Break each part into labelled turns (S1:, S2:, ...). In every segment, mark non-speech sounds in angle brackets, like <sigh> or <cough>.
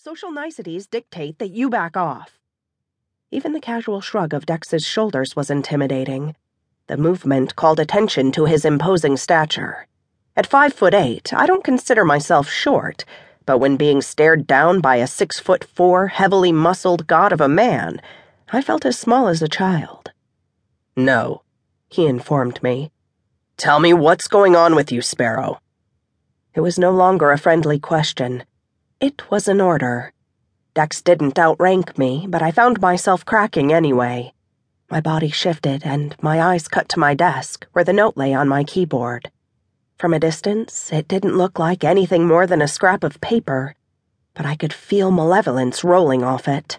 S1: Social niceties dictate that you back off. Even the casual shrug of Dex's shoulders was intimidating. The movement called attention to his imposing stature. At five foot eight, I don't consider myself short, but when being stared down by a six foot four, heavily muscled god of a man, I felt as small as a child.
S2: No,
S1: he informed me.
S2: Tell me what's going on with you, Sparrow.
S1: It was no longer a friendly question. It was an order. Dex didn't outrank me, but I found myself cracking anyway. My body shifted, and my eyes cut to my desk, where the note lay on my keyboard. From a distance, it didn't look like anything more than a scrap of paper, but I could feel malevolence rolling off it.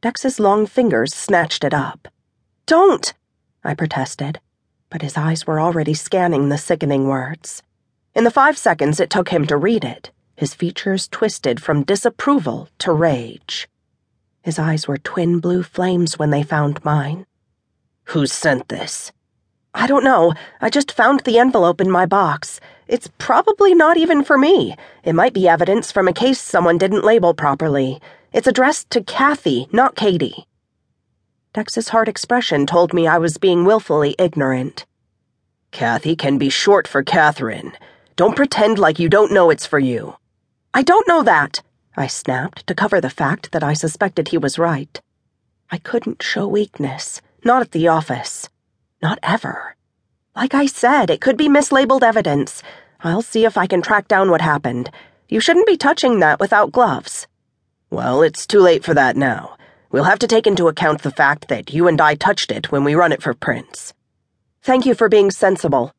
S1: Dex's long fingers snatched it up. Don't! I protested but his eyes were already scanning the sickening words. In the five seconds it took him to read it, his features twisted from disapproval to rage. His eyes were twin blue flames when they found mine.
S2: Who sent this?
S1: I don't know. I just found the envelope in my box. It's probably not even for me. It might be evidence from a case someone didn't label properly. It's addressed to Kathy, not Katie. Dex's hard expression told me I was being willfully ignorant.
S2: Kathy can be short for Catherine. Don't pretend like you don't know it's for you.
S1: I don't know that, I snapped to cover the fact that I suspected he was right. I couldn't show weakness, not at the office. Not ever. Like I said, it could be mislabeled evidence. I'll see if I can track down what happened. You shouldn't be touching that without gloves.
S2: Well, it's too late for that now. We'll have to take into account the fact that you and I touched it when we run it for prints.
S1: Thank you for being sensible.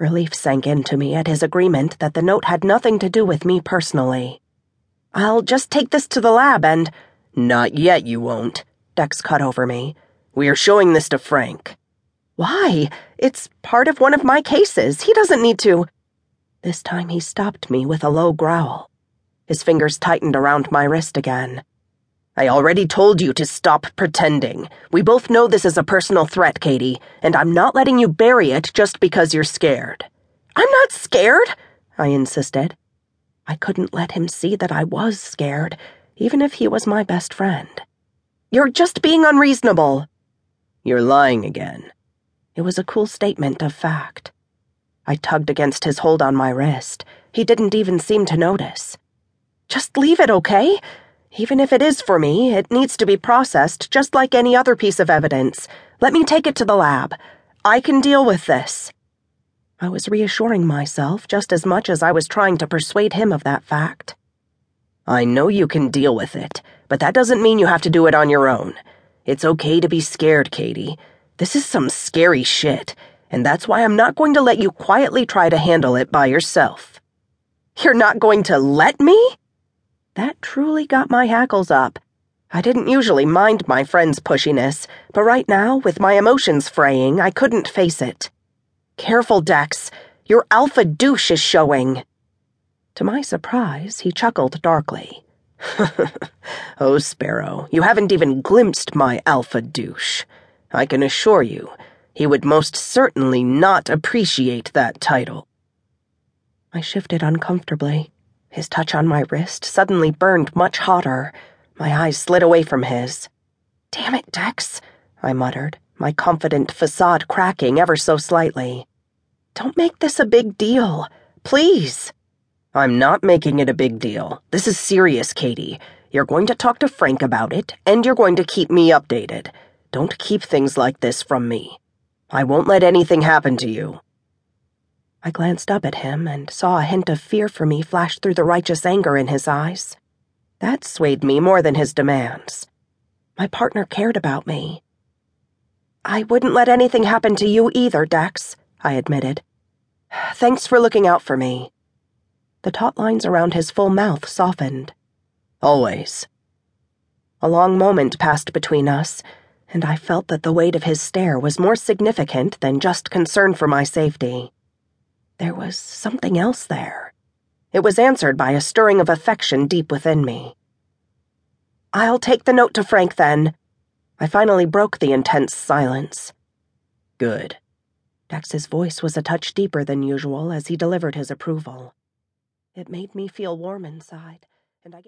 S1: Relief sank into me at his agreement that the note had nothing to do with me personally. I'll just take this to the lab and.
S2: Not yet, you won't, Dex cut over me. We are showing this to Frank.
S1: Why? It's part of one of my cases. He doesn't need to. This time he stopped me with a low growl. His fingers tightened around my wrist again.
S2: I already told you to stop pretending. We both know this is a personal threat, Katie, and I'm not letting you bury it just because you're scared.
S1: I'm not scared, I insisted. I couldn't let him see that I was scared, even if he was my best friend. You're just being unreasonable.
S2: You're lying again.
S1: It was a cool statement of fact. I tugged against his hold on my wrist. He didn't even seem to notice. Just leave it, okay? Even if it is for me, it needs to be processed just like any other piece of evidence. Let me take it to the lab. I can deal with this. I was reassuring myself just as much as I was trying to persuade him of that fact.
S2: I know you can deal with it, but that doesn't mean you have to do it on your own. It's okay to be scared, Katie. This is some scary shit, and that's why I'm not going to let you quietly try to handle it by yourself.
S1: You're not going to let me? That truly got my hackles up. I didn't usually mind my friend's pushiness, but right now, with my emotions fraying, I couldn't face it. Careful, Dex. Your alpha douche is showing. To my surprise, he chuckled darkly. <laughs>
S2: oh, Sparrow, you haven't even glimpsed my alpha douche. I can assure you, he would most certainly not appreciate that title.
S1: I shifted uncomfortably. His touch on my wrist suddenly burned much hotter. My eyes slid away from his. Damn it, Dex, I muttered, my confident facade cracking ever so slightly. Don't make this a big deal. Please.
S2: I'm not making it a big deal. This is serious, Katie. You're going to talk to Frank about it, and you're going to keep me updated. Don't keep things like this from me. I won't let anything happen to you.
S1: I glanced up at him and saw a hint of fear for me flash through the righteous anger in his eyes. That swayed me more than his demands. My partner cared about me. I wouldn't let anything happen to you either, Dex, I admitted. <sighs> Thanks for looking out for me. The taut lines around his full mouth softened.
S2: Always.
S1: A long moment passed between us, and I felt that the weight of his stare was more significant than just concern for my safety. There was something else there. It was answered by a stirring of affection deep within me. I'll take the note to Frank then. I finally broke the intense silence.
S2: Good.
S1: Dex's voice was a touch deeper than usual as he delivered his approval. It made me feel warm inside.